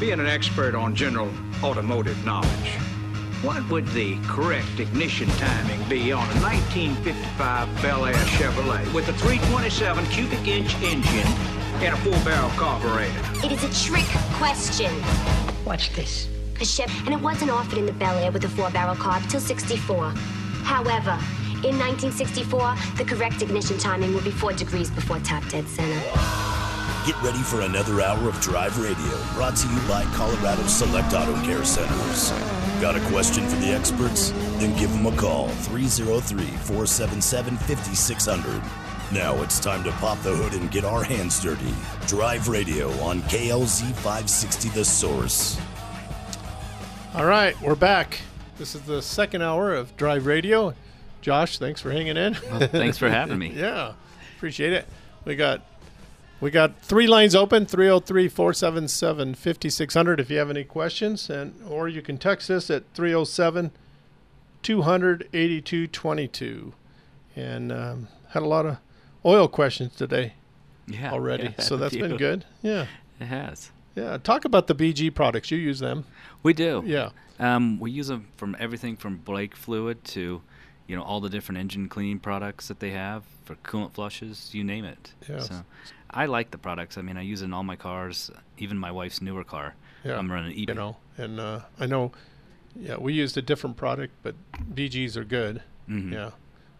Being an expert on general automotive knowledge, what would the correct ignition timing be on a 1955 Bel Air Chevrolet with a 327 cubic inch engine and a four-barrel carburetor? It is a trick question. Watch this. A Chev, and it wasn't offered in the Bel Air with a four-barrel carb till 64. However, in 1964, the correct ignition timing would be four degrees before top dead center. Get ready for another hour of Drive Radio, brought to you by Colorado Select Auto Care Centers. Got a question for the experts? Then give them a call 303 477 5600. Now it's time to pop the hood and get our hands dirty. Drive Radio on KLZ 560 The Source. All right, we're back. This is the second hour of Drive Radio. Josh, thanks for hanging in. Well, thanks for having me. yeah, appreciate it. We got we got three lines open 303-477-5600 if you have any questions and or you can text us at 307 200 8222 and um, had a lot of oil questions today Yeah. already yeah, so that's been good yeah It has. yeah talk about the bg products you use them We do. yeah Um, we use them from everything from brake fluid to, you know, all the different engine cleaning products that they have for coolant flushes, you name it. Yes. So I like the products. I mean, I use it in all my cars, even my wife's newer car. yeah I'm running eBay. you know and uh, i know yeah we used a different product but bgs are good Mhm. yeah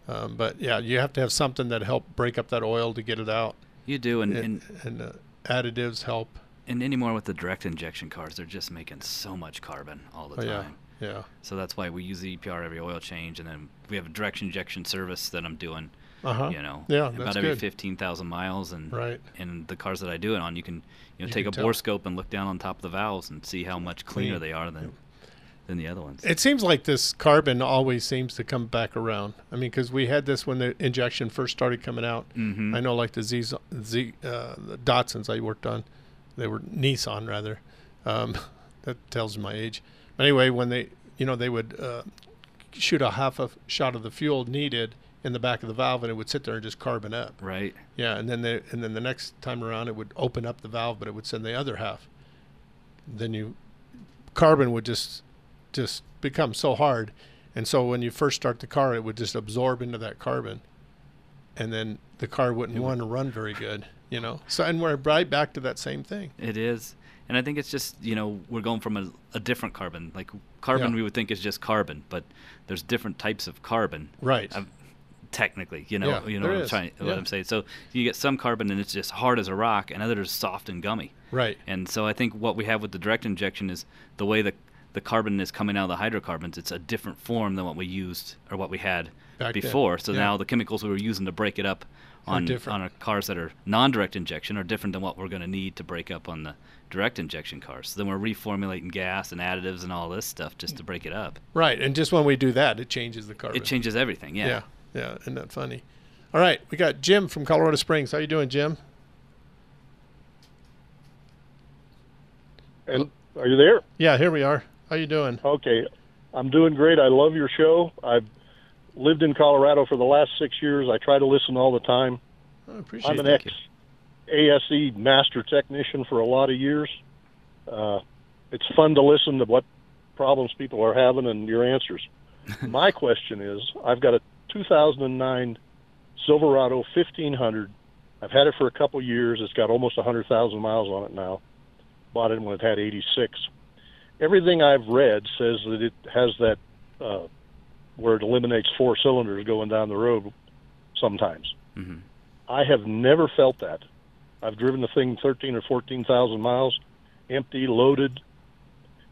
um, but yeah you have to have something that help break up that oil to get it out You do, and, and, and and uh, additives help and anymore with the direct injection cars, they're just making so much carbon all the oh yeah time. yeah So that's why we use the EPR every oil change, and then we have a direct injection service that I'm doing. Uh-huh You know, Yeah, about every good. fifteen thousand miles, and Right. And the cars that I do it on, you can you know You take a tell. bore scope and look down on top of the valves and see how much cleaner Clean. they are than than the other ones. It seems like this carbon always seems to come back around. I mean, because we had this when the injection first started coming out. Mhm. I know, like the Z, Z uh, the Datsuns I worked on, they were Nissan rather. Um, that tells my age. But anyway, when they, you know, they would uh, shoot a half a shot of the fuel needed in the back of the valve, and it would sit there and just carbon up. right. Yeah, and then they, and then the next time around, it would open up the valve, but it would send the other half. Then you, carbon would just, just become so hard, and so when you first start the car, it would just absorb into that carbon, and then the car wouldn't want to run very good, you know. So and we're right back to that same thing. It is, and I think it's just you know we're going from a, a different carbon. Like carbon, Yeah. we would think is just carbon, but there's different types of carbon. Right. Um, technically, you know, Yeah, you know what I'm trying, what Yeah. I'm saying. So you get some carbon and it's just hard as a rock, and others soft and gummy. Right. And so I think what we have with the direct injection is the way the the carbon is coming out of the hydrocarbons. It's a different form than what we used or what we had Back then, before. So yeah. now the chemicals we were using to break it up on on our cars that are non-direct injection are different than what we're going to need to break up on the direct injection cars. So then we're reformulating gas and additives and all this stuff just to mm. break it up. Right. And just when we do that, it changes the carbon. It changes everything. Yeah. Yeah. Yeah. Isn't that funny? All right, we got Jim from Colorado Springs. How you doing, Jim? And are you there? Yeah, here we are. How you doing? Okay, I'm doing great. I love your show. I've lived in Colorado for the last six years. I try to listen all the time. I appreciate I'm an ex ASE master technician for a lot of years. Uh, it's fun to listen to what problems people are having and your answers. My question is I've got a 2009 Silverado 1500. I've had it for a couple years. It's got almost 100,000 miles on it now. Bought it when it had 86. Everything I've read says that it has that uh, where it eliminates four cylinders going down the road sometimes. hmm I have never felt that. I've driven the thing 13 or 14,000 miles, empty, loaded.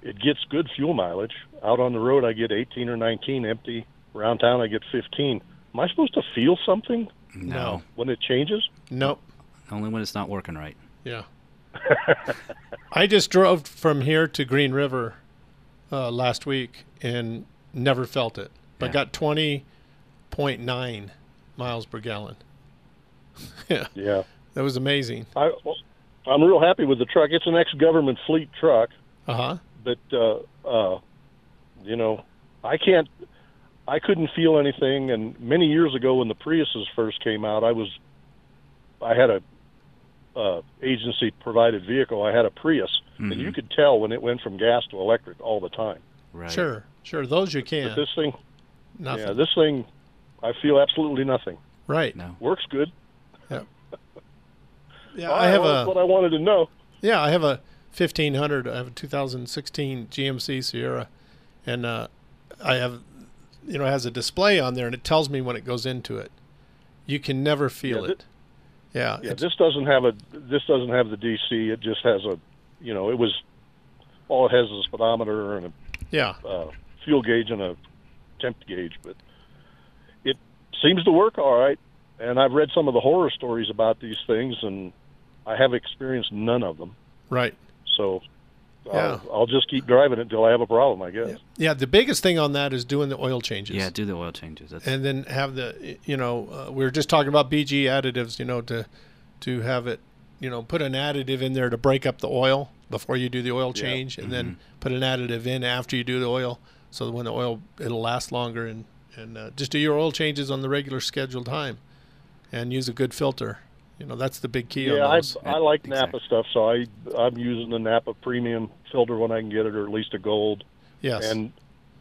It gets good fuel mileage. Out on the road, I get 18 or 19 empty. Around town, I get 15. Am I supposed to feel something No. when it changes? Nope. Only when it's not working right. Yeah. I just drove from here to Green River uh, last week and never felt it, but Yeah. got 20.9 miles per gallon. yeah, Yeah. that was amazing. I, I'm real happy with the truck. It's an ex-government fleet truck, Uh huh. but uh, uh, you know, I can't. I couldn't feel anything. And many years ago, when the Priuses first came out, I was, I had a uh, agency provided vehicle. I had a Prius, and you could tell when it went from gas to electric all the time. Right. Sure, sure. Those you can. But can. this thing, Nothing. yeah, this thing, I feel absolutely nothing. right. No. Works good. Yeah, All I right, have a. what I wanted to know. Yeah, I have a 1500. I have a 2016 GMC Sierra, and uh, I have, you know, it has a display on there, and it tells me when it goes into it. You can never feel Yeah, it. Yeah, Yeah, this doesn't have a this doesn't have the DC. It just has a, you know, it was all it has is a speedometer and a yeah, uh, fuel gauge and a temp gauge, but it seems to work all right. And I've read some of the horror stories about these things, and I have experienced none of them. right. So Yeah. I'll, I'll just keep driving it until I have a problem, I guess. Yeah, the biggest thing on that is doing the oil changes. Yeah, do the oil changes. That's and then have the you know uh, we were just talking about BG additives you know to to have it you know put an additive in there to break up the oil before you do the oil Yeah. change and then Mm-hmm. put an additive in after you do the oil so that when the oil it'll last longer and and uh, just do your oil changes on the regular scheduled time and use a good filter you know that's the big key Yeah, I, I like Exactly. Napa stuff, so I I'm using the Napa Premium filter when I can get it, or at least a gold. yes And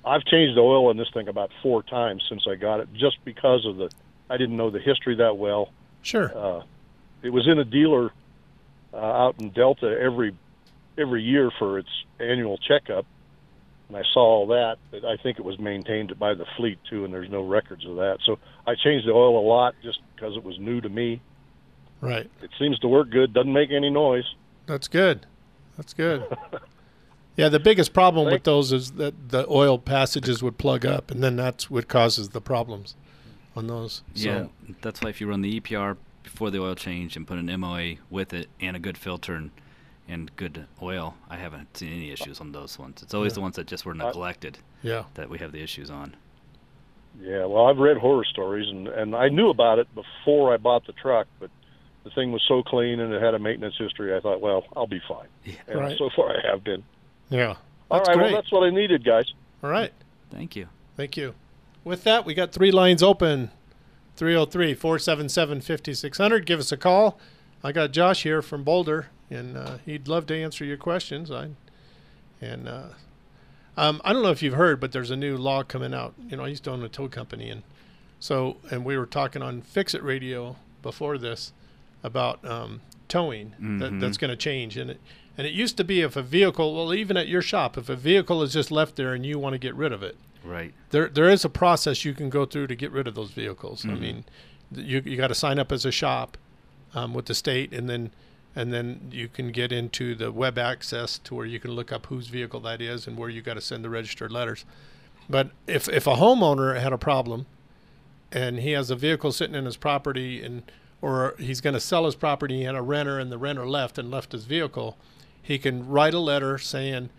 I've changed the oil in this thing about four times since I got it, just because of the I didn't know the history that well. sure Uh, it was in a dealer uh, out in Delta every every year for its annual checkup, and I saw all that. But I think it was maintained by the fleet too, and there's no records of that. So I changed the oil a lot just because it was new to me. Right It seems to work good. Doesn't make any noise. That's good. That's good. yeah, the biggest problem with those is that the oil passages would plug up, and then that's what causes the problems on those. yeah. So, That's why if you run the EPR before the oil change and put an MOA with it and a good filter and and good oil, I haven't seen any issues on those ones. It's always Yeah. the ones that just were neglected yeah, that we have the issues on. Yeah, well, I've read horror stories, and and I knew about it before I bought the truck, but the thing was so clean and it had a maintenance history. I thought, well, I'll be fine. Yeah. And Right. so far, I have been. yeah. All That's right, great. well, that's what I needed, guys. All right. Thank you. Thank you. With that, we got three lines open 303 477 5600. Give us a call. I got Josh here from Boulder, and uh, he'd love to answer your questions. I, and uh, um, I don't know if you've heard, but there's a new law coming out. You know, I used to own a tow company, and so and we were talking on Fix It Radio before this about um, towing that, that's going to change, and it and it used to be if a vehicle, well, even at your shop, if a vehicle is just left there and you want to get rid of it, Right. there there is a process you can go through to get rid of those vehicles. Mm-hmm. I mean, you you got to sign up as a shop um, with the state, and then and then you can get into the web access to where you can look up whose vehicle that is and where you got to send the registered letters. But if if a homeowner had a problem, and he has a vehicle sitting in his property, and or he's going to sell his property, and a renter, and the renter left and left his vehicle, he can write a letter saying,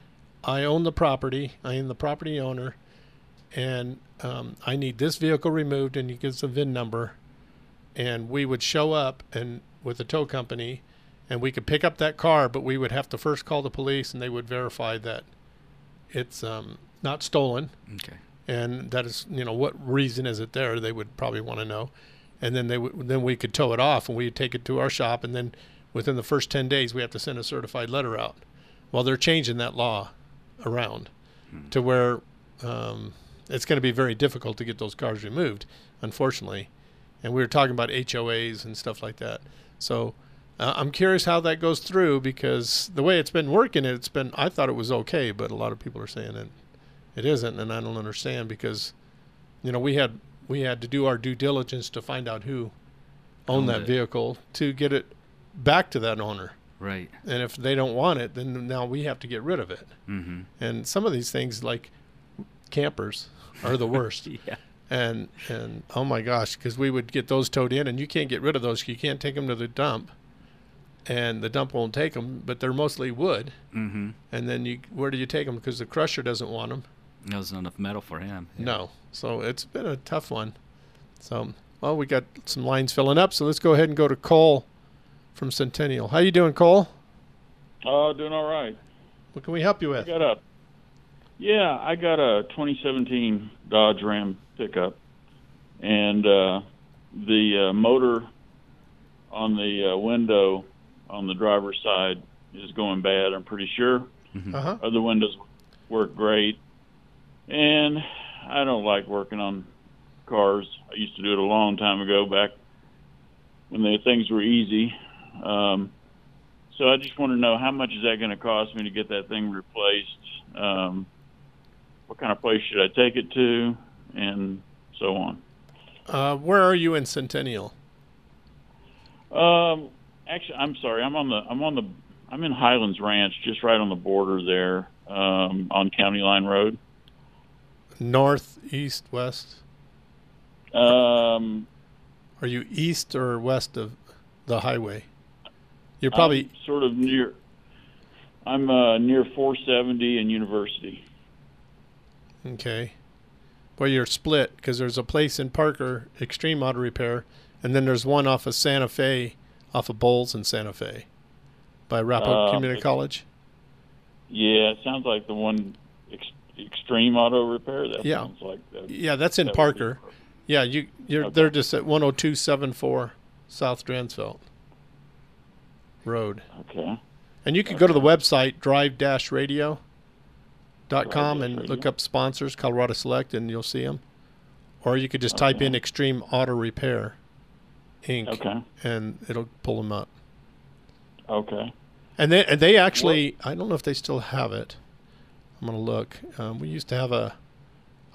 "I own the property. I am the property owner." and um, I need this vehicle removed, and he gives a VIN number, and we would show up and with a tow company, and we could pick up that car, but we would have to first call the police, and they would verify that it's um, not stolen, Okay. and that is you know what reason is it there? They would probably want to know, and then they would then we could tow it off, and we'd take it to our shop, and then within the first ten days we have to send a certified letter out. Well, they're changing that law around to where um, it's going to be very difficult to get those cars removed, unfortunately. And we were talking about HOAs and stuff like that. So uh, I'm curious how that goes through because the way it's been working, it's been I thought it was okay, but a lot of people are saying it it isn't, and I don't understand because you know we had we had to do our due diligence to find out who owned Owned that it. vehicle to get it back to that owner. Right. And if they don't want it, then now we have to get rid of it. Mm-hmm. And some of these things, like campers, are the worst. Yeah. and and oh my gosh, because we would get those towed in, and you can't get rid of those. You can't take them to the dump, and the dump won't take them. But they're mostly wood. Mm-hmm. And then you, where do you take them? Because the crusher doesn't want them. There's not enough metal for him. No. So it's been a tough one. So well, we got some lines filling up. So let's go ahead and go to Cole from Centennial. How you doing, Cole? Uh, doing all right. What can we help you with? I got a, yeah, I got a 2017 Dodge Ram pickup, and uh, the uh, motor on the uh, window on the driver's side is going bad. I'm pretty sure. Uh-huh. Other windows work great, and I don't like working on cars. I used to do it a long time ago, back when the things were easy. Um, so I just want to know how much is that going to cost me to get that thing replaced? Um, what kind of place should I take it to, and so on. Uh, where are you in Centennial? Um, actually, I'm sorry. I'm on the. I'm on the. I'm in Highlands Ranch, just right on the border there, um, on County Line Road. North, east, west? Um, Are you east or west of the highway? You're probably I'm sort of near. I'm uh, near 470 and University. okay. Well, you're split because there's a place in Parker, Extreme Auto Repair, and then there's one off of Santa Fe, off of Bowles and Santa Fe, by Arapahoe Uh, Community College. Yeah, it sounds like the one ex- Extreme Auto Repair. That Yeah. sounds like that. Yeah, that's in that Parker. Yeah, you you're Okay. they're just at 10274 South Dransfeldt Road. Okay. And you could go to the website drive-radio.com Drive-dash and radio. look up sponsors Colorado Select and you'll see them. Or you could just type in Extreme Auto Repair Inc. Okay. and it'll pull them up. Okay. And they and they actually I don't know if they still have it. I'm gonna look. Um, we used to have a.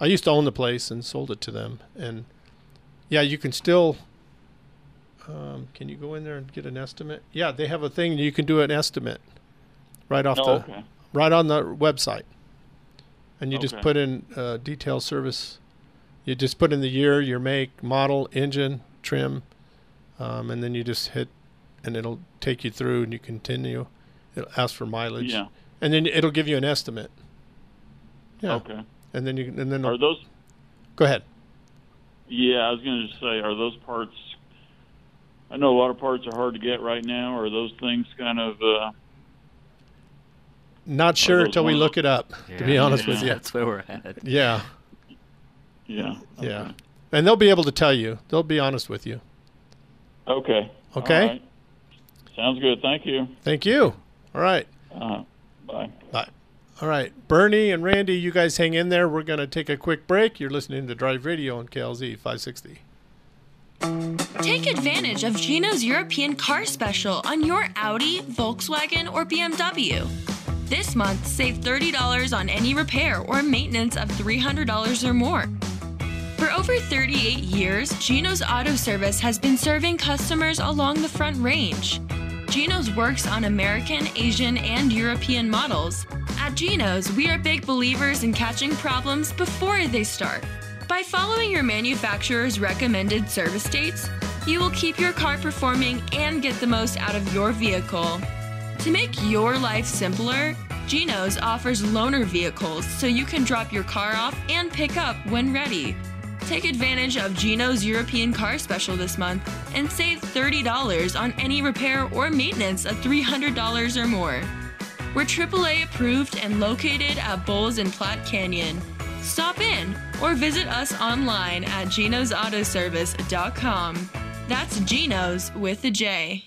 I used to own the place and sold it to them, and yeah, you can still. Um, can you go in there and get an estimate? Yeah, they have a thing you can do an estimate, right off Oh, the okay. right on the website, and you just put in uh, detail service. You just put in the year, your make, model, engine, trim, um, and then you just hit, and it'll take you through, and you continue. It'll ask for mileage, Yeah. and then it'll give you an estimate. Yeah, Okay. and then you and then Are those? go ahead. Yeah, I was going to say, are those parts? I know a lot of parts are hard to get right now. Are those things kind of? Uh, Not sure those until we look it up. to be Yeah, honest with you, That's where we're at. yeah, yeah. yeah, and they'll be able to tell you. They'll be honest with you. Okay. Okay. All right. Sounds good. Thank you. Thank you. All right. Uh, bye. Bye. All right, Bernie and Randy, you guys hang in there. We're going to take a quick break. You're listening to Drive Radio on KLZ 560. Take advantage of Gino's European car special on your Audi, Volkswagen, or BMW. This month, save $30 on any repair or maintenance of $300 or more. For over 38 years, Gino's Auto Service has been serving customers along the Front Range. Gino's works on American, Asian, and European models. At Gino's, we are big believers in catching problems before they start. By following your manufacturer's recommended service dates, you will keep your car performing and get the most out of your vehicle. To make your life simpler, Gino's offers loaner vehicles so you can drop your car off and pick up when ready. Take advantage of Gino's European Car Special this month and save $30 on any repair or maintenance of $300 or more. We're AAA approved and located at Bowles and Platte Canyon. Stop in or visit us online at genosautoservice.com. That's Gino's with a J.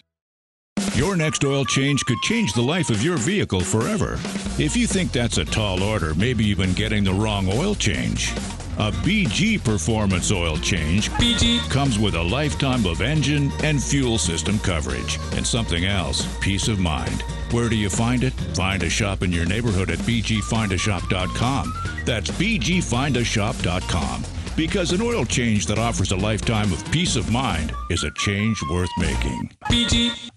Your next oil change could change the life of your vehicle forever. If you think that's a tall order, maybe you've been getting the wrong oil change. A BG Performance oil change BG comes with a lifetime of engine and fuel system coverage and something else, peace of mind. Where do you find it? Find a shop in your neighborhood at bgfindashop.com. That's bgfindashop.com. Because an oil change that offers a lifetime of peace of mind is a change worth making. BG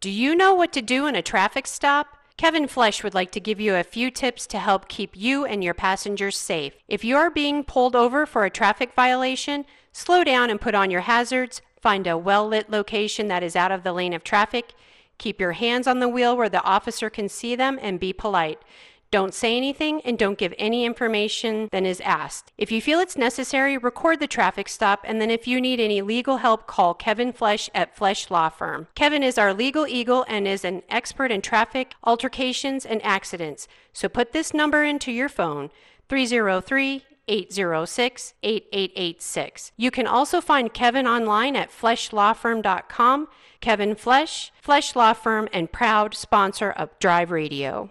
Do you know what to do in a traffic stop? Kevin Flesh would like to give you a few tips to help keep you and your passengers safe. If you are being pulled over for a traffic violation, slow down and put on your hazards, find a well lit location that is out of the lane of traffic, keep your hands on the wheel where the officer can see them, and be polite. Don't say anything and don't give any information than is asked. If you feel it's necessary, record the traffic stop, and then if you need any legal help, call Kevin Flesh at Flesh Law Firm. Kevin is our legal eagle and is an expert in traffic, altercations, and accidents. So put this number into your phone 303 806 8886. You can also find Kevin online at fleshlawfirm.com. Kevin Flesh, Flesh Law Firm, and proud sponsor of Drive Radio.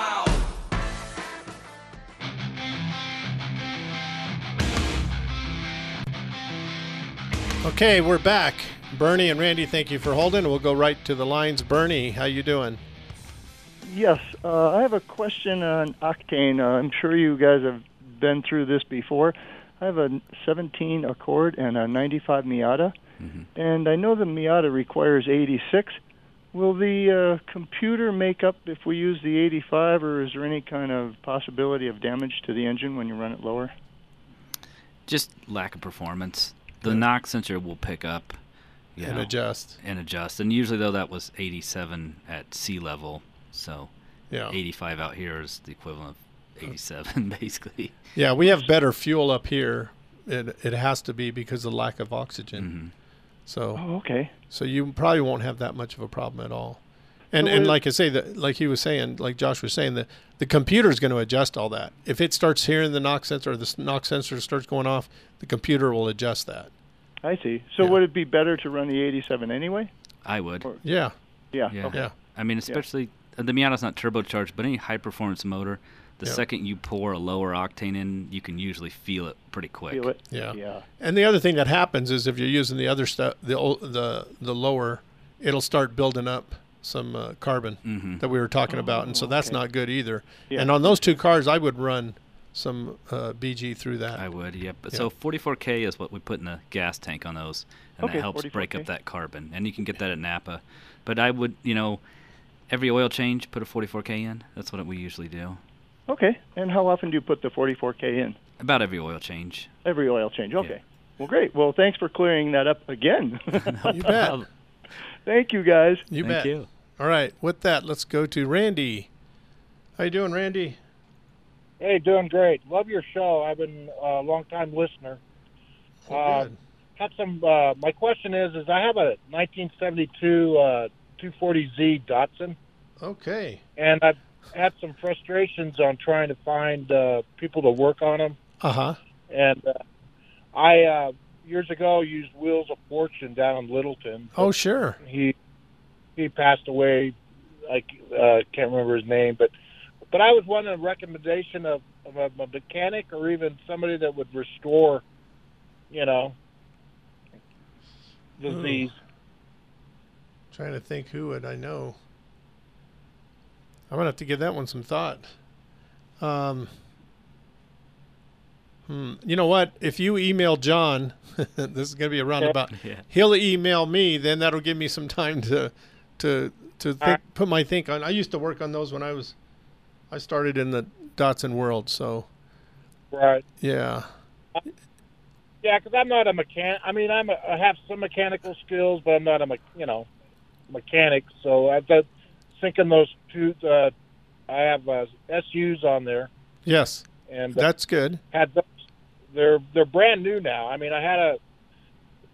Okay, we're back. Bernie and Randy, thank you for holding. We'll go right to the lines. Bernie, how you doing? Yes, uh, I have a question on octane. Uh, I'm sure you guys have been through this before. I have a 17 Accord and a 95 Miata, Mm-hmm. and I know the Miata requires 86. Will the uh, computer make up if we use the 85, or is there any kind of possibility of damage to the engine when you run it lower? Just lack of performance. The knock sensor will pick up you And know, adjust. and adjust. And usually though that was 87 at sea level, so Yeah. 85 out here is the equivalent of 87 basically. Yeah, we have better fuel up here. It it has to be because of lack of oxygen. Mm-hmm. So Oh, okay. So you probably won't have that much of a problem at all. And and like I say that like he was saying, like Josh was saying, that the computer is going to adjust all that. If it starts hearing the knock sensor or the knock sensor starts going off, the computer will adjust that. I see. So would it be better to run the 87 anyway? I would. Yeah. Yeah. Yeah. Okay. I mean, especially uh, the Miata's not turbocharged, but any high performance motor, the Yeah. second you pour a lower octane in, you can usually feel it pretty quick. Feel it. Yeah. Yeah. And the other thing that happens is if you're using the other stuff, the the the lower, it'll start building up some uh, carbon Mhm. that we were talking about, and so that's Oh, okay. not good either. Yeah. And on those two cars, I would run some uh, BG through that. I would, yep. Yeah. So 44K is what we put in the gas tank on those, and Okay, that helps break 44K. up that carbon. And you can get that at Napa. But I would, you know, every oil change, put a 44K in. That's what we usually do. Okay. And how often do you put the 44K in? About every oil change. Every oil change. Okay. Well, great. Well, thanks for clearing that up again. You bet. Thank you, guys. You Thank bet. you. All right. With that, let's go to Randy. How you doing, Randy? Hey, doing great. Love your show. I've been a long time listener. Oh, Uh, had some. Uh, my question is: is I have a 1972 uh, 240Z Datsun, Okay. and I've had some frustrations on trying to find uh, people to work on them. Uh huh. And uh, I uh, years ago used Wheels of Fortune down in Littleton. Oh, sure. He he passed away. I uh, can't remember his name, but but I was wanting a recommendation of, of a, a mechanic or even somebody that would restore, you know, the Hmm. Trying to think who would I know. I'm gonna have to give that one some thought. Um. Hmm. You know what? If you email John, this is gonna be a roundabout. Yeah. He'll email me. Then that'll give me some time to, to, to think, put my think on. I used to work on those when I was, I started in the Datsun world. So Right. yeah. Yeah, because I'm not a mechanic. I mean, I'm a, I have some mechanical skills, but I'm not a me- you know mechanic. So I've got thinking those two. Uh, I have uh, SUs on there, Yes. and uh, That's good. had those. They're they're brand new now. I mean, I had a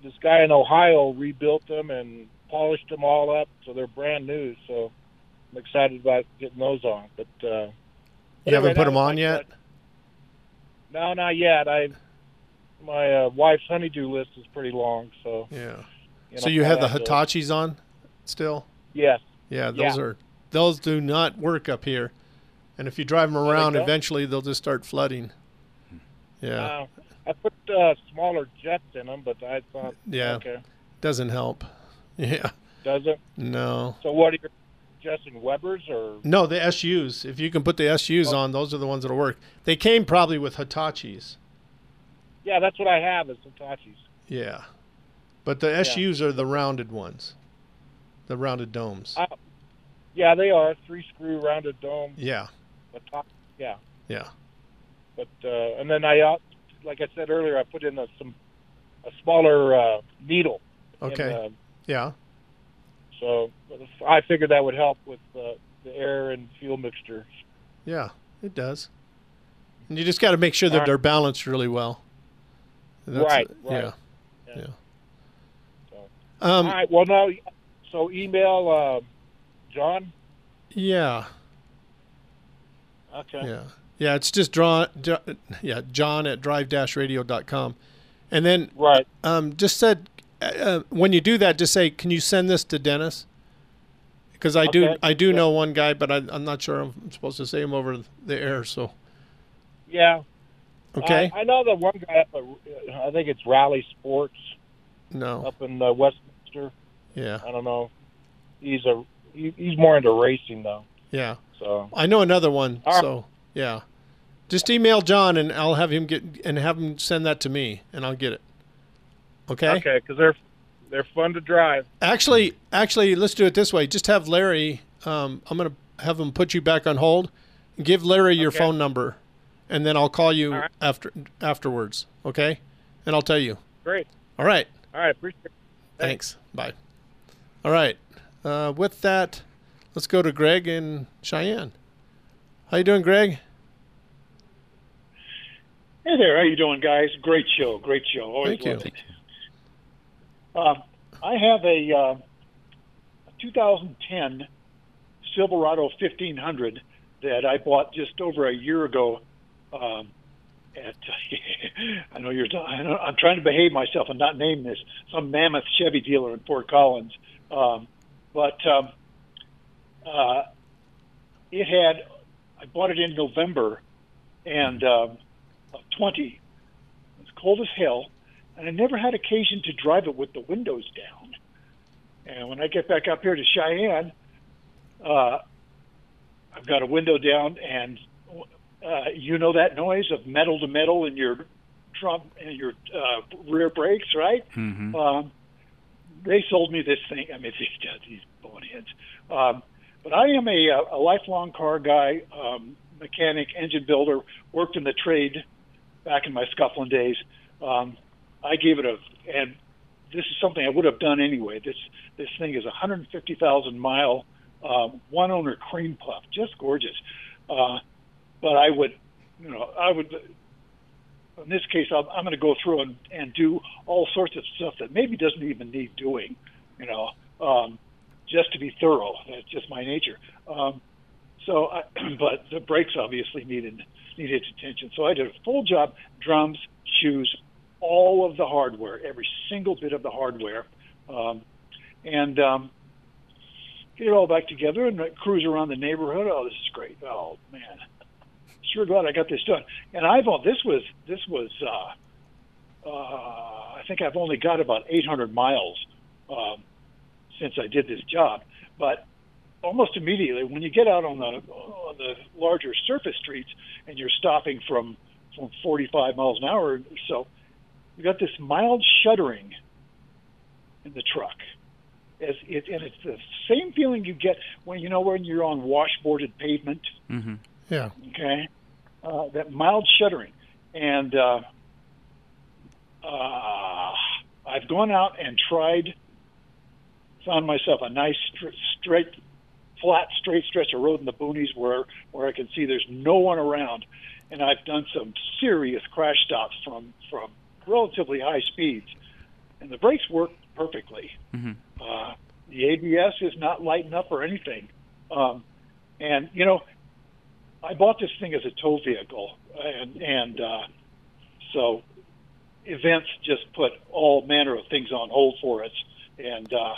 this guy in Ohio rebuilt them and polished them all up, so they're brand new. So I'm excited about getting those on. But uh, You haven't put them on yet. No, not yet. I my uh, wife's honeydew list is pretty long, so Yeah. you so you have the to- Hitachis on, still. Yes. Yeah, those Yeah. are those do not work up here, and if you drive them around, don't? eventually they'll just start flooding. Yeah, Uh, I put uh, smaller jets in them, but I thought, Yeah. okay, doesn't help. Yeah, does it? no, So what are you suggesting, Weber's or? no, the SUs. If you can put the SUs Oh. on, those are the ones that'll work. They came probably with Hitachis. Yeah, that's what I have is Hitachis. Yeah, but the SUs are the rounded ones, the rounded domes. Uh, yeah, they are three screw rounded dome. yeah, top, yeah, yeah, but uh, and then I, uh, like I said earlier, I put in uh, some a smaller uh, needle. in Okay. The- Yeah. so I figured that would help with uh, the air and fuel mixture. Yeah, it does. And you just got to make sure that right. they're balanced really well. That's- Right, Yeah. right. Yeah. So. Um, All right. Well, now, so email uh, John. Yeah. Okay. Yeah. Yeah, it's just draw, yeah, John at drive-radio.com. And then right. um just said uh, when you do that just say can you send this to Dennis? Because I do I do know one guy but I I'm not sure I'm supposed to say him over the air so Yeah. Okay. I, I know that one guy up at, I think it's Rally Sports no. up in uh, Westminster. Yeah. I don't know. He's a he, he's more into racing though. Yeah. So I know another one right. so yeah. Just email John and I'll have him get and have him send that to me and I'll get it. Okay? okay, because they're they're fun to drive. Actually, actually, let's do it this way. Just have Larry. Um, I'm gonna have him put you back on hold. Give Larry your Okay. phone number, and then I'll call you All right. after afterwards. Okay, and I'll tell you. Great. All right. All right. Appreciate it. Thanks. Bye. All right. Uh, with that, let's go to Greg in Cheyenne. How you doing, Greg? Hey there, how you doing, guys? Great show, great show. Always Thank you. it. Um, I have a uh, 2010 Silverado 1500 that I bought just over a year ago. Um, at I know you're. I know, I'm trying to behave myself and not name this some mammoth Chevy dealer in Fort Collins, um, but um, uh, it had. I bought it in November, and um, of 20. It was cold as hell, and I never had occasion to drive it with the windows down. And when I get back up here to Cheyenne, uh, I've got a window down, and uh, you know that noise of metal to metal in your drum and your uh, rear brakes, right? Mm-hmm. Um, they sold me this thing. I mean, these these boneheads. Um, but I am a, uh, a lifelong car guy, um, mechanic, engine builder. Worked in the trade back in my scuffling days. Um, I gave it a, and this is something I would have done anyway. This this thing is a 150,000 mile um, one owner cream puff, just gorgeous. Uh, but I would, you know, I would. In this case, I'm, I'm going to go through and, and do all sorts of stuff that maybe doesn't even need doing, you know, um, just to be thorough. That's just my nature. Um, so, I, but the brakes obviously needed needed attention. So I did a full job: drums, shoes, all of the hardware, every single bit of the hardware, um, and um, get it all back together and cruise around the neighborhood. Oh, this is great! Oh man, sure glad I got this done. And I've on this was this was uh, uh, I think I've only got about 800 miles um, since I did this job, but almost immediately when you get out on the on the larger surface streets and you're stopping from from 45 miles an hour or so, you got this mild shuddering in the truck. As it, and it's the same feeling you get when you know when you're on washboarded pavement. Mm-hmm. Yeah. Okay, uh, that mild shuddering, and uh, uh, I've gone out and tried, found myself a nice str- straight, flat, straight stretch of road in the boonies where where I can see there's no one around, and I've done some serious crash stops from from relatively high speeds, and the brakes work perfectly. Mm-hmm. Uh, the ABS is not lighting up or anything. Um, and you know, I bought this thing as a tow vehicle, and and uh, so events just put all manner of things on hold for us. And uh,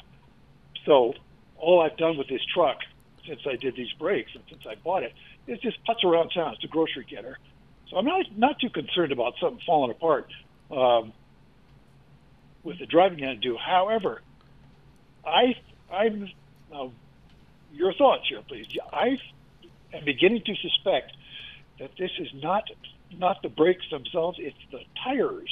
so all I've done with this truck since I did these brakes and since I bought it is just putz around town. It's a grocery getter. So I'm not not too concerned about something falling apart um, with the driving I do. However, I I'm now your thoughts here, please. I am beginning to suspect that this is not not the brakes themselves; it's the tires.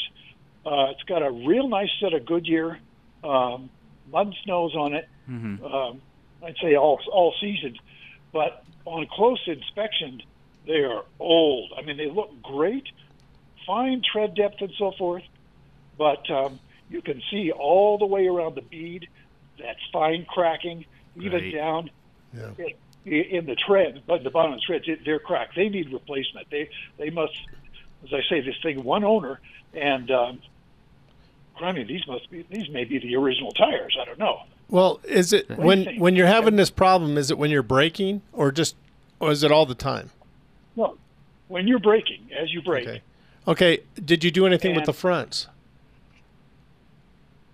Uh, it's got a real nice set of Goodyear um, mud snows on it. Mm-hmm. Um, I'd say all all seasoned, but on close inspection, they are old. I mean, they look great, fine tread depth and so forth, but um, you can see all the way around the bead That's fine cracking, even Right. down Yeah. in, in the tread, but the bottom of the treads, it- they're cracked. They need replacement. They they must, as I say, this thing one owner and. Um, I mean, these must be these may be the original tires. I don't know. Well, is it What do you when when you're having this problem? Is it when you're braking, or just, or is it all the time? No, when you're braking, as you brake. Okay. Okay. Did you do anything with the fronts?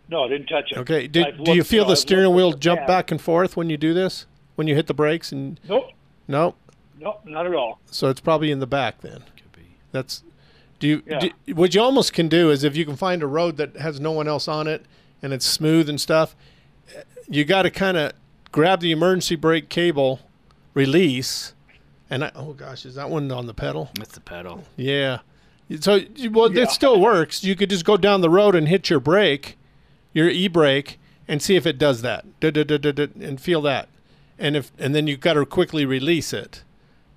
No, I didn't touch it. Okay. Did, I've do you feel know, the I've steering wheel the jump pad. back and forth when you do this? When you hit the brakes and Nope, no, nope, not at all. so it's probably in the back then. Could be. That's. Do you? Yeah. Do, what you almost can do is if you can find a road that has no one else on it and it's smooth and stuff, you got to kind of grab the emergency brake cable, release, and I, oh gosh, is that one on the pedal? That's the pedal. Yeah. So well, Yeah. it still works. You could just go down the road and hit your brake, your e brake, and see if it does that, and feel that, and if and then you've got to quickly release it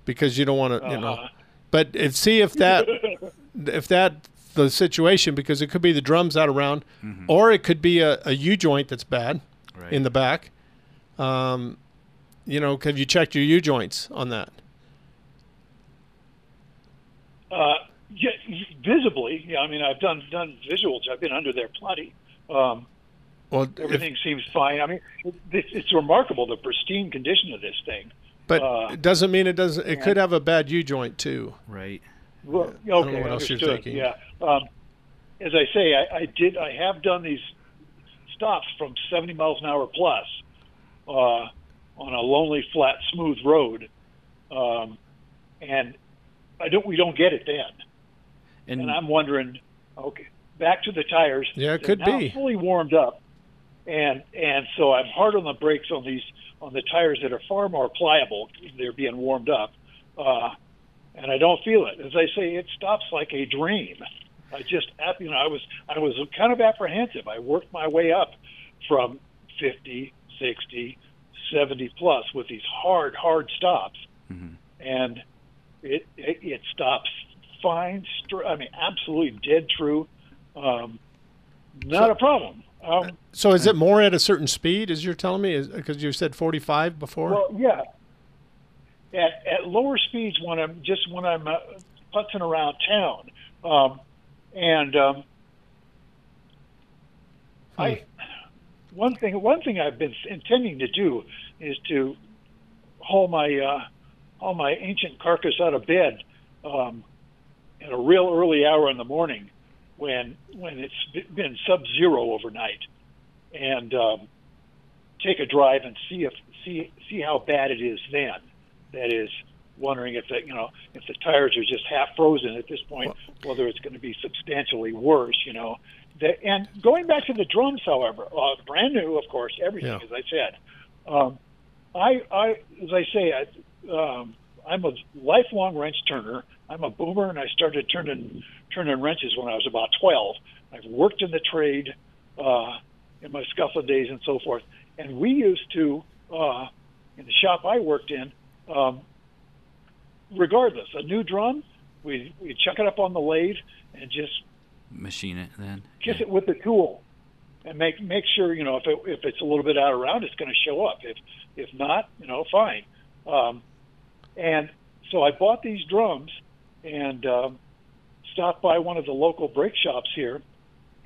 because you don't want to, you know. Uh-huh. But if see if that if that the situation because it could be the drums out around, or it could be a, a U joint that's bad Right. in the back. Um, you know, have you checked your U joints on that? Uh, yeah, visibly, yeah. I mean, I've done done visuals. I've been under there plenty. Um, Well, if- everything seems fine. I mean, it's, it's remarkable the pristine condition of this thing. But Uh, it doesn't mean it doesn't. It and- could have a bad U joint too. Right. Well, I don't know what else you're thinking. Yeah. Um, as I say, I, I did. I have done these stops from 70 miles an hour plus uh, on a lonely, flat, smooth road, um, and I don't. We don't get it then. And, And I'm wondering, okay, back to the tires. Yeah, it They're could be. fully warmed up, and and so I'm hard on the brakes on these on the tires that are far more pliable. They're being warmed up, uh, and I don't feel it. As I say, it stops like a dream. I just, you know, I was I was kind of apprehensive. I worked my way up from 50, 60, 70 plus with these hard, hard stops, and it, it it stops fine. Str- I mean, absolutely dead true. Um, not So- a problem. Um, So is it more at a certain speed? As you're telling me, because you said 45 before? well, yeah. At at lower speeds, when I'm just when I'm uh, putzing around town, um, and um, I one thing one thing I've been intending to do is to haul my uh, haul my ancient carcass out of bed um, at a real early hour in the morning when when it's been sub zero overnight, and um, take a drive and see if see see how bad it is then. That is wondering if the you know if the tires are just half frozen at this point, whether it's going to be substantially worse. You know, the, and going back to the drums, however, uh, brand new, of course, everything Yeah. as I said. Um, I, I, as I say, I, um, I'm a lifelong wrench turner. I'm a boomer, and I started turning turning wrenches when I was about 12. I've worked in the trade uh, in my scuffling days and so forth. And we used to, uh, in the shop I worked in, um, regardless, a new drum, we we chuck it up on the lathe and just Machine it then. kiss it with the tool and make make sure you know if it, if it's a little bit out of round, it's going to show up. If if not, you know, fine. Um, and so I bought these drums and um, stopped by one of the local brake shops here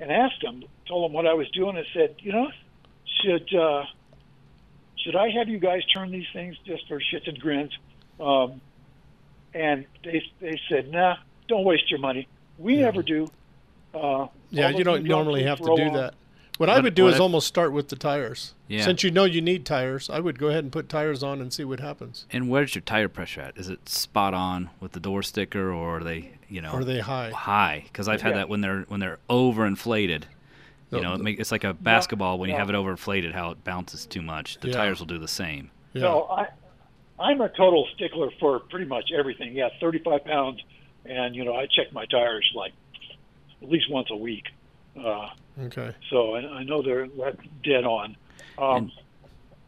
and asked them, told them what I was doing, and said, you know, should uh, should I have you guys turn these things just for shits and grins? Um, and they they said, nah, don't waste your money. We never do. Uh, yeah, you don't normally have to do that. What I would do what is if- almost start with the tires. Yeah. Since you know you need tires, I would go ahead and put tires on and see what happens. And where's your tire pressure at? Is it spot on with the door sticker, or are they, you know, Are they high? High, because I've had Yeah. that when they're when they're overinflated. You The- know, it make, it's like a basketball when you no. have it overinflated, how it bounces too much. The Yeah. tires will do the same. Yeah. No, I, I'm a total stickler for pretty much everything. Yeah, 35 pounds, and you know I check my tires like at least once a week. Uh, Okay. so I, I know they're that's dead on. Um,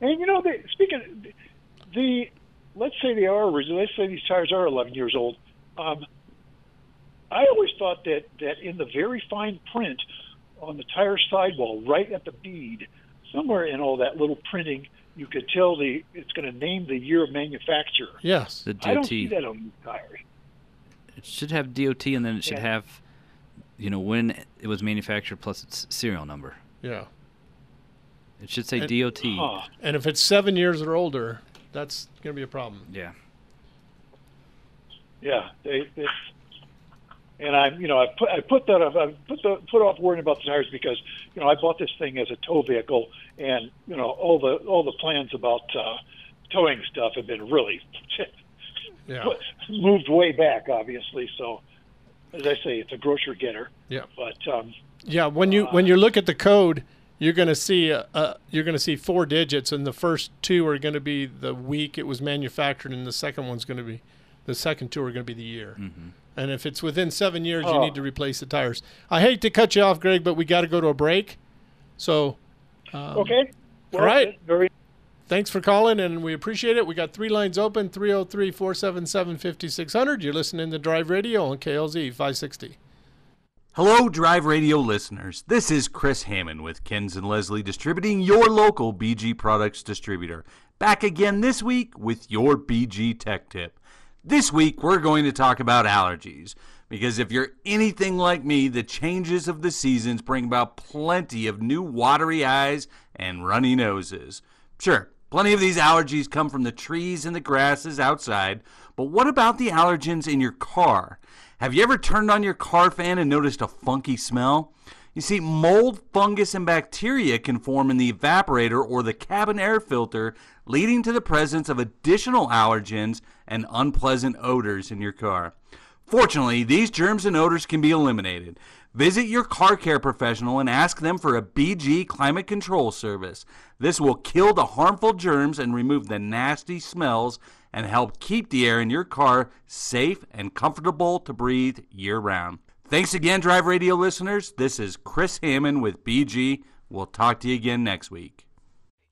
and you know, they, speaking of the, let's say they are original. Let's say these tires are 11 years old. Um, I always thought that that in the very fine print on the tire sidewall, right at the bead, somewhere in all that little printing, you could tell the it's going to name the year of manufacture. Yes. The DOT. I don't DOT. see that on these tires. It should have DOT, and then it should Yeah. have, you know, when it was manufactured plus its serial number. Yeah. It should say And- DOT. And if it's seven years or older, that's going to be a problem. Yeah. Yeah, they, it's, and I'm, you know, I put I put that off, I put the put off worrying about the tires because, you know, I bought this thing as a tow vehicle, and you know, all the all the plans about uh, towing stuff have been really Yeah. moved way back, obviously. So, as I say, it's a grocery getter. Yeah. But um, Yeah, when you when you look at the code, you're going to see uh, uh, you're going to see four digits, and the first two are going to be the week it was manufactured, and the second one's going to be the second two are going to be the year. Mm-hmm. And if it's within seven years, you Oh. need to replace the tires. I hate to cut you off, Greg, but we got to go to a break. So, um, okay. all right. Very. Thanks for calling, and we appreciate it. We got three lines open 303 477 5600. You're listening to Drive Radio on KLZ 560. Hello, Drive Radio listeners. This is Chris Hammond with Kens and Leslie Distributing, your local BG Products distributor. Back again this week with your BG Tech Tip. This week, we're going to talk about allergies. Because if you're anything like me, the changes of the seasons bring about plenty of new watery eyes and runny noses. Sure, plenty of these allergies come from the trees and the grasses outside, but what about the allergens in your car? Have you ever turned on your car fan and noticed a funky smell? You see, mold, fungus, and bacteria can form in the evaporator or the cabin air filter, leading to the presence of additional allergens and unpleasant odors in your car. Fortunately, these germs and odors can be eliminated. Visit your car care professional and ask them for a BG climate control service. This will kill the harmful germs and remove the nasty smells and help keep the air in your car safe and comfortable to breathe year round. Thanks again, Drive Radio listeners. This is Chris Hammond with BG. We'll talk to you again next week.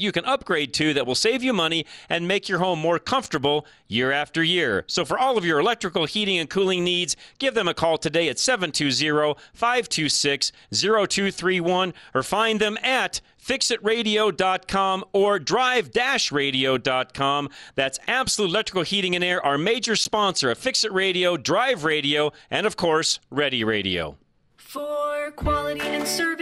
you can upgrade to that will save you money and make your home more comfortable year after year. So for all of your electrical heating and cooling needs, give them a call today at 720-526-0231 or find them at fixitradio.com or drive-radio.com. That's Absolute Electrical Heating and Air, our major sponsor of Fix It Radio, Drive Radio, and of course, Ready Radio. For quality and service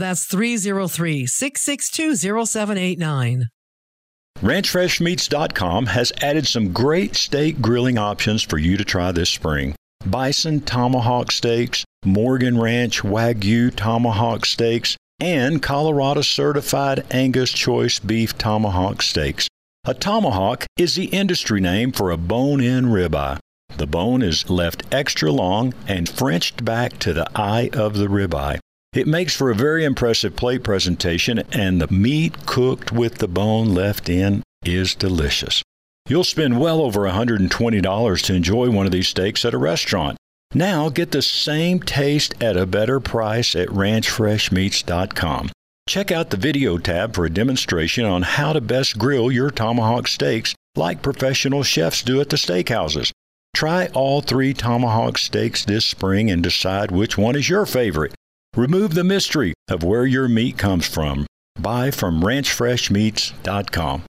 That's 303 662 0789. RanchFreshMeats.com has added some great steak grilling options for you to try this spring. Bison tomahawk steaks, Morgan Ranch Wagyu tomahawk steaks, and Colorado certified Angus choice beef tomahawk steaks. A tomahawk is the industry name for a bone in ribeye. The bone is left extra long and Frenched back to the eye of the ribeye. It makes for a very impressive plate presentation, and the meat cooked with the bone left in is delicious. You'll spend well over $120 to enjoy one of these steaks at a restaurant. Now get the same taste at a better price at ranchfreshmeats.com. Check out the video tab for a demonstration on how to best grill your tomahawk steaks like professional chefs do at the steakhouses. Try all three tomahawk steaks this spring and decide which one is your favorite. Remove the mystery of where your meat comes from. Buy from ranchfreshmeats.com.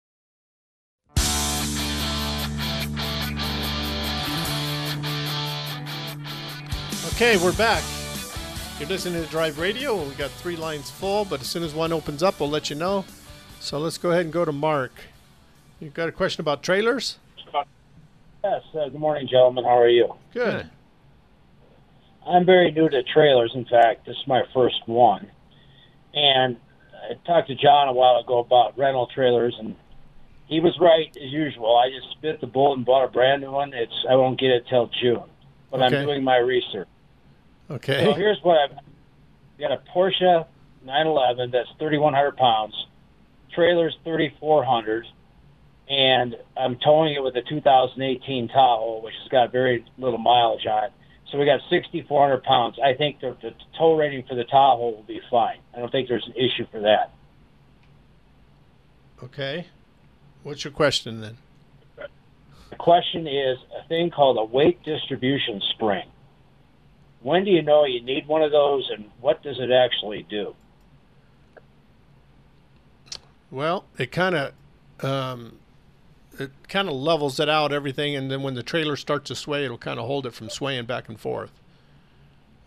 Okay, we're back. You're listening to Drive Radio, and we got three lines full, but as soon as one opens up, we'll let you know. So let's go ahead and go to Mark. You've got a question about trailers? Yes. Uh, good morning, gentlemen. How are you? Good. I'm very new to trailers. In fact, this is my first one. And I talked to John a while ago about rental trailers, and he was right as usual. I just bit the bullet and bought a brand new one. It's I won't get it till June, but Okay. I'm doing my research. Okay. So here's what I've got: a Porsche 911 that's 3,100 pounds, trailer's 3,400, and I'm towing it with a 2018 Tahoe, which has got very little mileage on it. So we got 6,400 pounds. I think the, the tow rating for the Tahoe will be fine. I don't think there's an issue for that. Okay. What's your question then? The question is a thing called a weight distribution spring. When do you know you need one of those, and what does it actually do? Well, it kind of um, it kind of levels it out everything, and then when the trailer starts to sway, it'll kind of hold it from swaying back and forth.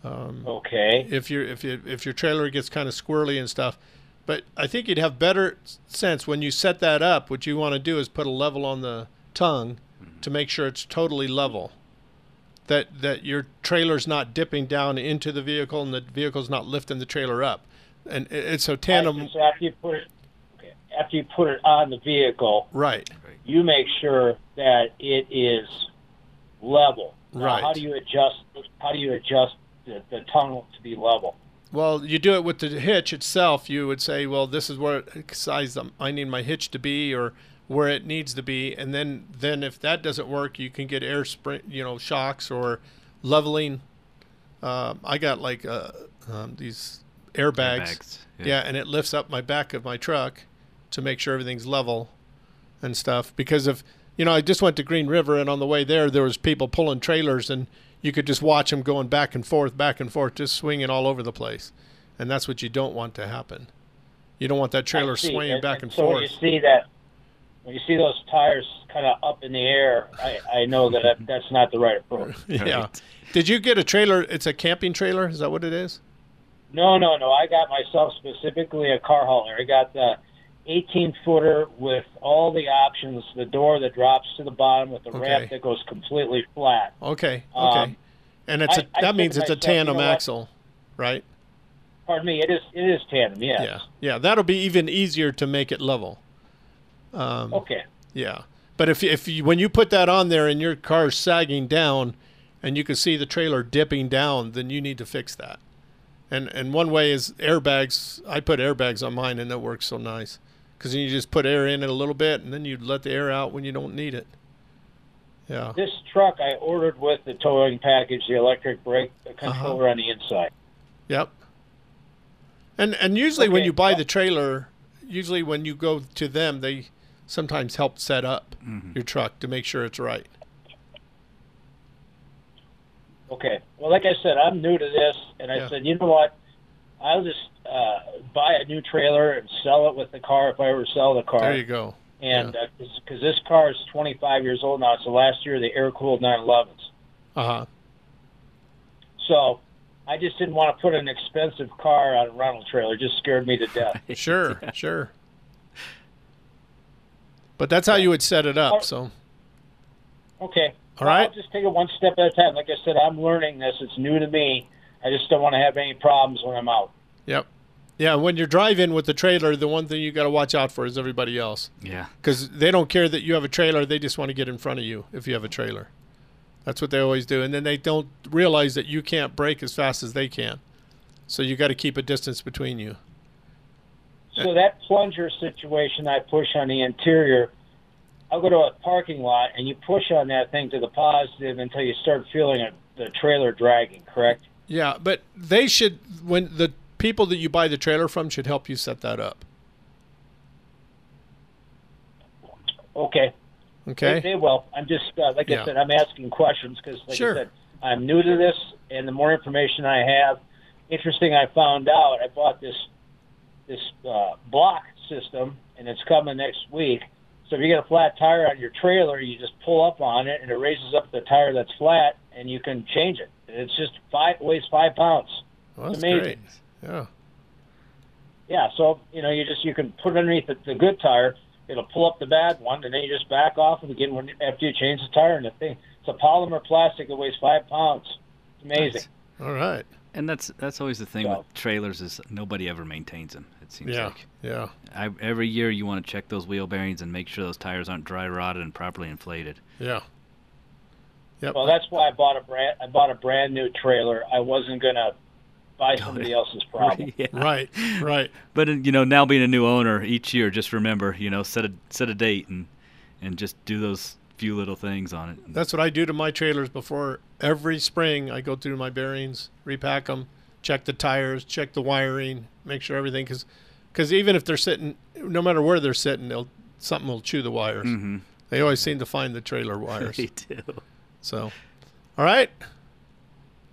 Um, Okay. If your if you if your trailer gets kind of squirrely and stuff, but I think you'd have better sense when you set that up. What you want to do is put a level on the tongue to make sure it's totally level. That that your trailer's not dipping down into the vehicle and the vehicle's not lifting the trailer up, and it- it's so tandem. So after you put it, okay, after you put it on the vehicle, Right. you make sure that it is level. Now, Right. How do you adjust? How do you adjust the, the tunnel to be level? Well, you do it with the hitch itself. You would say, well, this is where size I need my hitch to be, or where it needs to be, and then then if that doesn't work, you can get air spring, you know, shocks or leveling. Um, I got like uh, um, these airbags, Airbags, yeah. yeah. and it lifts up my back of my truck to make sure everything's level and stuff. Because of you know, I just went to Green River, and on the way there, there was people pulling trailers, and you could just watch them going back and forth, back and forth, just swinging all over the place, and that's what you don't want to happen. You don't want that trailer I see. swaying And- back and and so forth. when you see that, when you see those tires kind of up in the air, I, I know that that- that's not the right approach. Yeah. Did you get a trailer? It's a camping trailer. Is that what it is? No, no, no. I got myself specifically a car hauler. I got the 18 footer with all the options, the door that drops to the bottom with the Okay. ramp that goes completely flat. Okay. Okay. Um, and it's a I- I that said means it's a myself, you tandem know axle, right? Pardon me. It is. It is tandem. Yes. Yeah. Yeah. That'll be even easier to make it level. Um, Okay. Yeah. But if if you, when you put that on there and your car's sagging down, and you can see the trailer dipping down, then you need to fix that. And and one way is airbags. I put airbags on mine, and it works so nice because then you just put air in it a little bit, and then you let the air out when you don't need it. Yeah. This truck I ordered with the towing package, the electric brake Uh-huh. controller on the inside. Yep. And and usually when you buy the trailer, usually when you go to them, they sometimes help set up your truck to make sure it's right. Okay. Well, like I said, I'm new to this, and I Yeah. said, you know what? I'll just uh, uh, buy a new trailer and sell it with the car if I ever sell the car. There you go. And because this car is 25 years old now, so last year the air cooled 911s. Uh huh. So I just didn't want to put an expensive car on a rental trailer. It just scared me to death. Sure, sure. But that's how you would set it up. So Okay. All right. I'll just take it one step at a time. Like I said, I'm learning this. It's new to me. I just don't want to have any problems when I'm out. Yep. Yeah, when you're driving with the trailer, the one thing you got to watch out for is everybody else. Yeah. Because they don't care that you have a trailer; they just want to get in front of you if you have a trailer. That's what they always do, and then they don't realize that you can't brake as fast as they can. So you got to keep a distance between you. So that plunger situation I push on the interior, I'll go to a parking lot and you push on that thing to the positive until you start feeling it, the trailer dragging, correct? Yeah, but they should when the people that you buy the trailer from should help you set that up. Okay. Okay. They, they will. I'm just, uh, like Yeah. I said, I'm asking questions because, like Sure. I said, I'm new to this, and the more information I have, interesting. I found out I bought this this uh, block system, and it's coming next week. So if you get a flat tire on your trailer, you just pull up on it, and it raises up the tire that's flat, and you can change it. It's just five weighs five pounds. Well, that's amazing. great. Yeah. Yeah, so you know, you just you can put it underneath the, the good tire. It'll pull up the bad one, and then you just back off and again when after you change the tire. And the thing, it's a polymer plastic that weighs five pounds. It's amazing. All right. And that's that's always the thing with trailers is nobody ever maintains them. It seems Yeah, like. yeah. I, every year you want to check those wheel bearings and make sure those tires aren't dry rotted and properly inflated. Yeah. Yep. Well, that's why I bought a brand. I bought a brand new trailer. I wasn't gonna buy somebody else's problem. Yeah. Right, right. But you know, now being a new owner, each year, just remember, you know, set a set a date and and just do those few little things on it. That's what I do to my trailers before every spring. I go through my bearings, repack them, check the tires, check the wiring, make sure everything because because even if they're sitting, no matter where they're sitting, they'll something will chew the wires. Mhm. They always seem to find the trailer wires. They do. So, all right,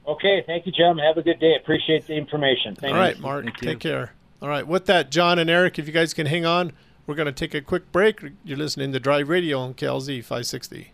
Okay, thank you, gentlemen. Have a good day. Appreciate the information. Thank all right, you. Mark, take care. All right, with that, John and Eric, if you guys can hang on, we're going to take a quick break. You're listening to Drive Radio on KLZ 560.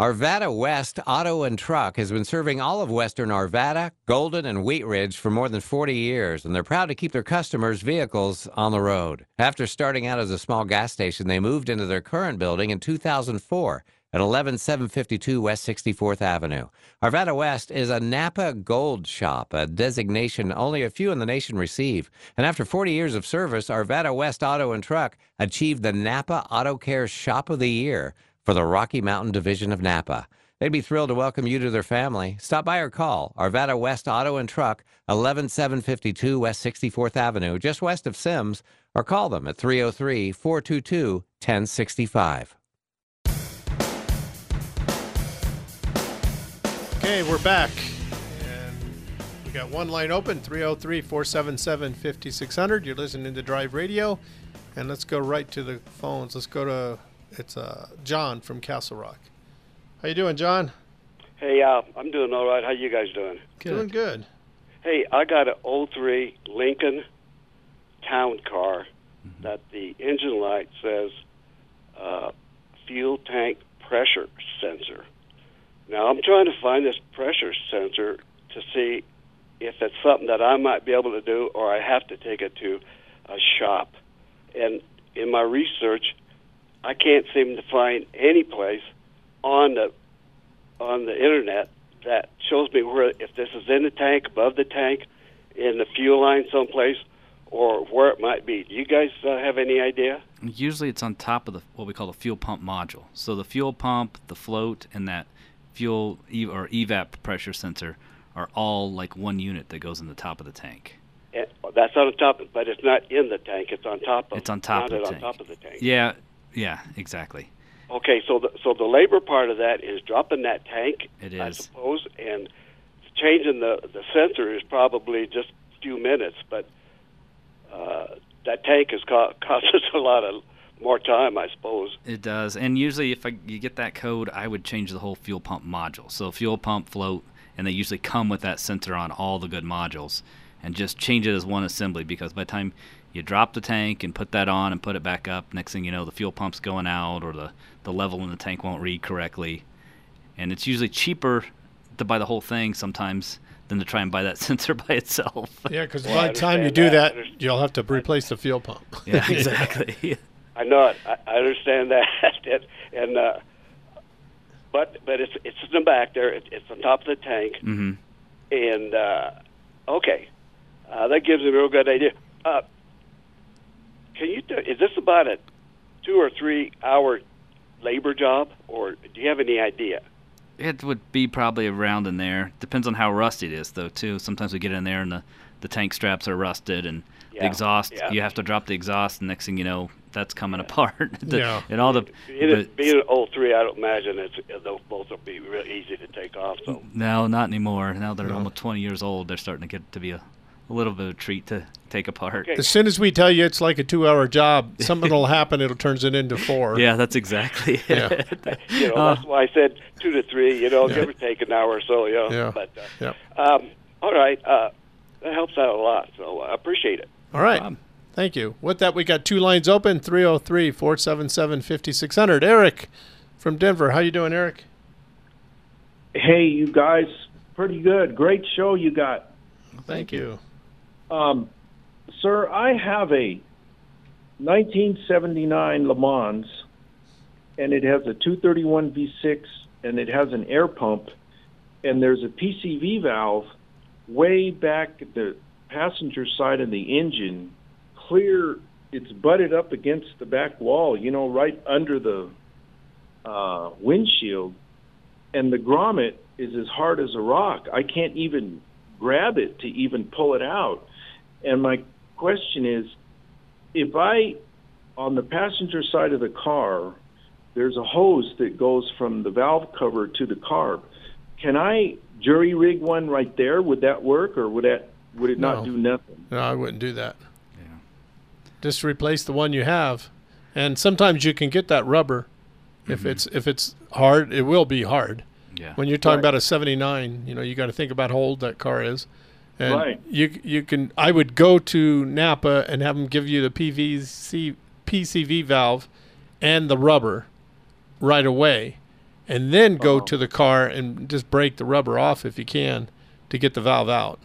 Arvada West Auto and Truck has been serving all of western Arvada, Golden, and Wheat Ridge for more than 40 years, and they're proud to keep their customers' vehicles on the road. After starting out as a small gas station, they moved into their current building in 2004. at 11752 West 64th Avenue. Arvada West is a Napa Gold shop, a designation only a few in the nation receive. And after 40 years of service, Arvada West Auto and Truck achieved the Napa Auto Care Shop of the Year for the Rocky Mountain Division of Napa. They'd be thrilled to welcome you to their family. Stop by or call Arvada West Auto and Truck, 11752 West 64th Avenue, just west of Simms, or call them at 303 422 1065. Okay, we're back. And we got one line open 303 477 5600. You're listening to Drive Radio. And let's go right to the phones. Let's go to it's uh, John from Castle Rock. How you doing, John? Hey, uh, I'm doing all right. How you guys doing? Doing good. Hey, I got an 03 Lincoln Town Car that the engine light says uh, fuel tank pressure sensor. Now I'm trying to find this pressure sensor to see if it's something that I might be able to do, or I have to take it to a shop. And in my research, I can't seem to find any place on the on the internet that shows me where if this is in the tank, above the tank, in the fuel line someplace, or where it might be. Do you guys uh, have any idea? Usually it's on top of the what we call the fuel pump module. So the fuel pump, the float, and that fuel e- or evap pressure sensor are all like one unit that goes in the top of the tank. And that's on top, but it's not in the tank. It's on top of. It's on top of the on tank. top of the tank. Yeah, yeah, exactly. Okay, so the so the labor part of that is dropping that tank, It I suppose, and changing the the sensor is probably just a few minutes, but uh, that tank has co- cost us a lot of more time, I suppose. It does, and usually if I, you get that code, I would change the whole fuel pump module. So fuel pump, float, and they usually come with that sensor on all the good modules, and just change it as one assembly because by the time you drop the tank and put that on and put it back up, next thing you know, the fuel pump's going out or the the level in the tank won't read correctly, and it's usually cheaper to buy the whole thing sometimes than to try and buy that sensor by itself. Yeah, because Well, by the time you do that. that, you'll have to replace the fuel pump. Yeah, exactly. I know it. I, I understand that, and, and uh, but but it's it's in the back there. It, it's on top of the tank, Mm-hmm. and uh, okay, uh, that gives me a real good idea. Uh, can you? Do, is this about a two or three hour labor job, or do you have any idea? It would be probably around in there. Depends on how rusty it is, though. Too. Sometimes we get in there and the, the tank straps are rusted, and the exhaust. yeah. You have to drop the exhaust, and next thing you know, that's coming apart. The- Yeah. And all the. Being, but- being an old three, I don't imagine it's those both will be real easy to take off. So no, not anymore. Now they're No. almost 20 years old. They're starting to get to be a, a little bit of a treat to take apart. As soon as we tell you it's like a two-hour job, something will happen. It'll turns it into four. Yeah, that's exactly Yeah. it. you know Uh, that's why I said two to three. You know, Yeah. give or take an hour or so. You know, Yeah. but uh, Yep. um, all right, uh, that helps out a lot. So I appreciate it. All right. Thank you. With that, we got two lines open 303 477 5600. Eric from Denver. How you doing, Eric? Hey, you guys, pretty good. Great show you got. Thank you. Um, sir, I have a 1979 Le Mans, and it has a 231 V6, and it has an air pump, and there's a PCV valve way back at the passenger side of the engine, clear. It's butted up against the back wall, you know, right under the uh, windshield, and the grommet is as hard as a rock. I can't even grab it to even pull it out. And my question is if I, on the passenger side of the car, there's a hose that goes from the valve cover to the carb. Can I jury rig one right there? Would that work, or would that would it No. not do nothing? No, I wouldn't do that. Yeah. Just replace the one you have. And sometimes you can get that rubber. If mm-hmm. it's if it's hard, it will be hard. Yeah. When you're talking Right. about a 79, you know, you got to think about how old that car is. And Right. you you can I would go to Napa and have them give you the PVC PCV valve and the rubber right away. And then go Uh-huh. to the car and just break the rubber off if you can to get the valve out.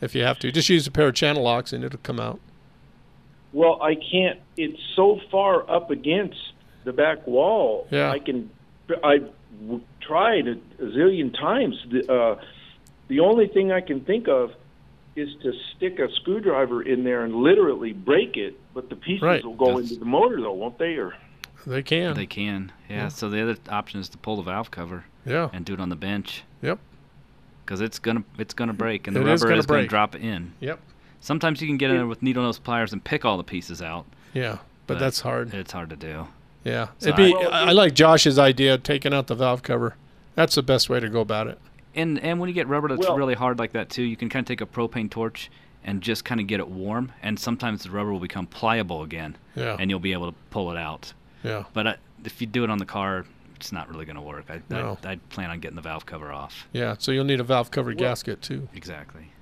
If you have to, just use a pair of channel locks and it'll come out. Well, I can't. It's so far up against the back wall. Yeah. I can I've tried a, a zillion times. The, uh, the only thing I can think of is to stick a screwdriver in there and literally break it, but the pieces Right. will go into the motor, though, won't they? Or They can. They can. Yeah. Yeah. So the other option is to pull the valve cover. Yeah. And do it on the bench. Yep. Because it's gonna it's gonna break and the It is rubber gonna is gonna drop in. Yep. Sometimes you can get in there with needle nose pliers and pick all the pieces out. Yeah, but that's hard. It's hard to do. Yeah, So it'd be. I- I, I like Josh's idea of taking out the valve cover. That's the best way to go about it. And and when you get rubber that's Well- really hard like that too, you can kind of take a propane torch and just kind of get it warm, and sometimes the rubber will become pliable again. Yeah. And you'll be able to pull it out. Yeah. But I, if you do it on the car, it's not really going to work. I, No. I I'd plan on getting the valve cover off. Yeah, so you'll need a valve cover gasket too. Exactly.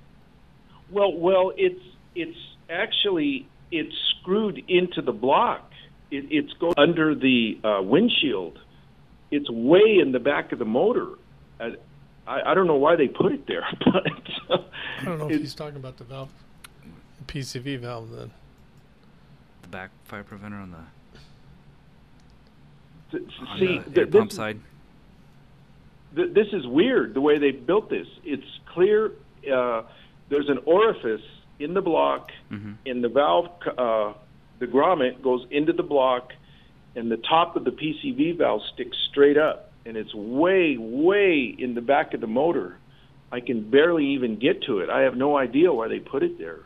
well, well, it's it's actually it's screwed into the block. It, it's go under the uh, windshield. It's way in the back of the motor. I, I, I don't know why they put it there, but I don't know if he's talking about the valve, the PCV valve then. The back fire preventer on the Th- on see, the th- air this pump is- side. th- this is weird the way they built this. It's clear. Uh, there's an orifice in the block, Mm-hmm. and the valve, uh, the grommet goes into the block, and the top of the PCV valve sticks straight up, and it's way, way in the back of the motor. I can barely even get to it. I have no idea why they put it there.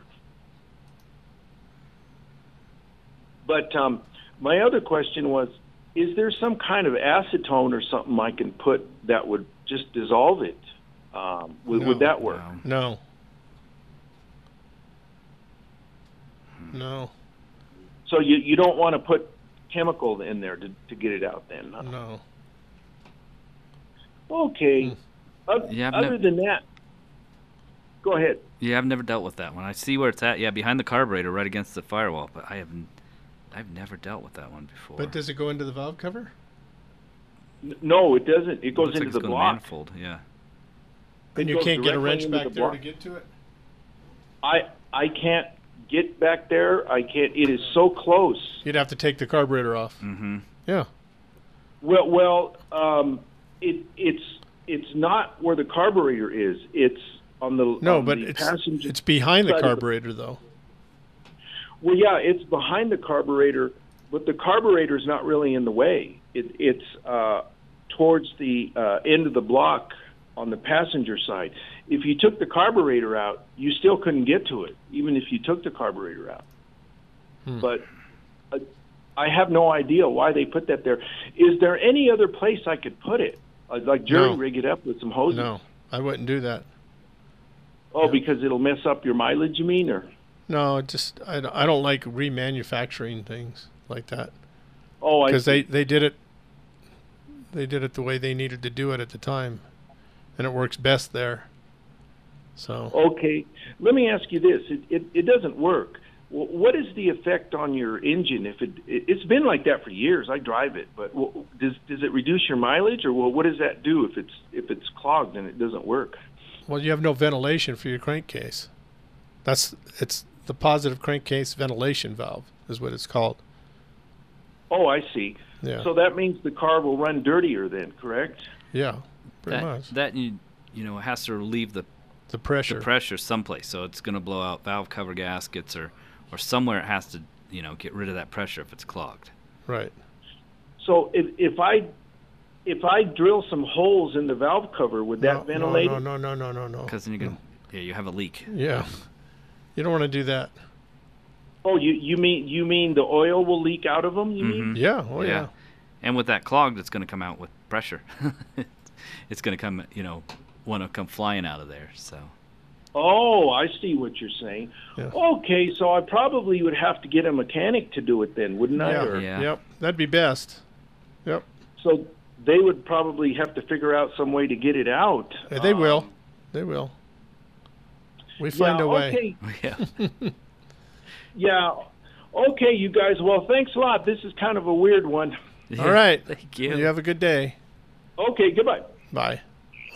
But um, my other question was is there some kind of acetone or something I can put that would just dissolve it? Um, would, would that work? No. No. So you, you don't want to put chemical in there to, to get it out then? huh? No. Okay. Oth- Yeah, other nev- than that, go ahead. Yeah, I've never dealt with that one. I see where it's at. Yeah, behind the carburetor, right against the firewall. But I have, n- I've never dealt with that one before. But does it go into the valve cover? N- No, it doesn't. It goes Looks like into it's the going block. manifold. Yeah. And you can't get a wrench into back the there to block. get to it? I I can't get back there. I can't. It is so close. You'd have to take the carburetor off. Mm-hmm. Yeah. Well, well, um, it it's it's not where the carburetor is. It's on the No, on but the it's passenger it's behind the carburetor though. Well, yeah, it's behind the carburetor, but the carburetor is not really in the way. It, it's uh, towards the uh, end of the block on the passenger side. If you took the carburetor out, you still couldn't get to it, even if you took the carburetor out. Hmm. But uh, I have no idea why they put that there. Is there any other place I could put it? Uh, like jury No. rig it up with some hoses? No, I wouldn't do that. Oh, because it'll mess up your mileage, you mean? Or No, it just I, don't- I don't like remanufacturing things like that. Oh, I because they they did it. They did it the way they needed to do it at the time, and it works best there. So Okay, let me ask you this: it it, it doesn't work. Wh- What is the effect on your engine if it, it? It's been like that for years. I drive it, but does does it reduce your mileage, or wh- what does that do if it's if it's clogged and it doesn't work? well, you have no ventilation for your crankcase. That's it's the positive crankcase ventilation valve is what it's called. Oh, I see. Yeah. So that means the car will run dirtier then, correct? Yeah, pretty that, much. That you you know has to relieve the the pressure the pressure someplace. So it's going to blow out valve cover gaskets or or somewhere it has to you know get rid of that pressure if it's clogged. Right. So if if I if I drill some holes in the valve cover, would that No, ventilate? no, it? no, no, no, no, no. Because then you can yeah you have a leak. Yeah. You don't want to do that. Oh, you you mean you mean the oil will leak out of them? You mean? Mhm. Yeah. Oh yeah. And with that clogged, it's going to come out with pressure. it's going to come you know want to come flying out of there. So. Oh, I see what you're saying. Yeah. Okay, so I probably would have to get a mechanic to do it then, wouldn't I? Yeah. Or- Yep. That'd be best. Yep. So they would probably have to figure out some way to get it out. Yeah, they Um, will. They will. We find yeah, a way. Okay. Yeah. Yeah. Okay, you guys. Well, thanks a lot. This is kind of a weird one. All right. Thank you. You have a good day. Okay, goodbye. Bye.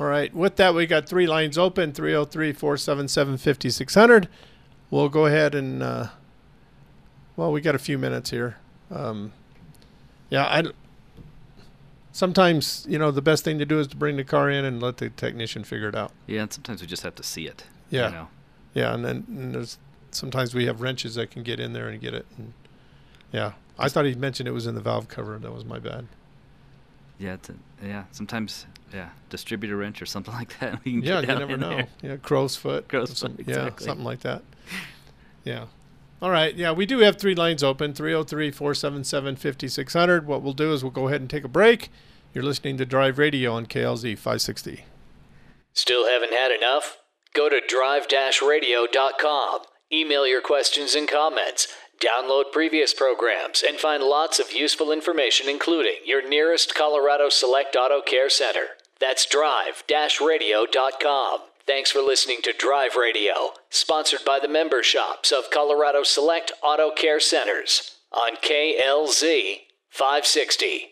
All right. With that, we got three lines open 303 477 5600. We'll go ahead and, uh, well, we got a few minutes here. Um, yeah, I, sometimes you know the best thing to do is to bring the car in and let the technician figure it out. Yeah, and sometimes we just have to see it. Yeah, You know? yeah, and then and there's sometimes we have wrenches that can get in there and get it. And yeah, I thought he mentioned it was in the valve cover. That was my bad. Yeah, it's a, yeah. Sometimes, yeah, distributor wrench or something like that. We can Yeah, get you never know. there. Yeah, crow's foot. Crow's some- foot, Yeah, something like that. Yeah. All right. Yeah, we do have three lines open 303 477 5600. What we'll do is we'll go ahead and take a break. You're listening to Drive Radio on KLZ 560. Still haven't had enough? Go to drive-radio.com. Email your questions and comments. Download previous programs and find lots of useful information, including your nearest Colorado Select Auto Care Center. That's drive-radio.com. Thanks for listening to Drive Radio, sponsored by the member shops of Colorado Select Auto Care Centers on KLZ 560.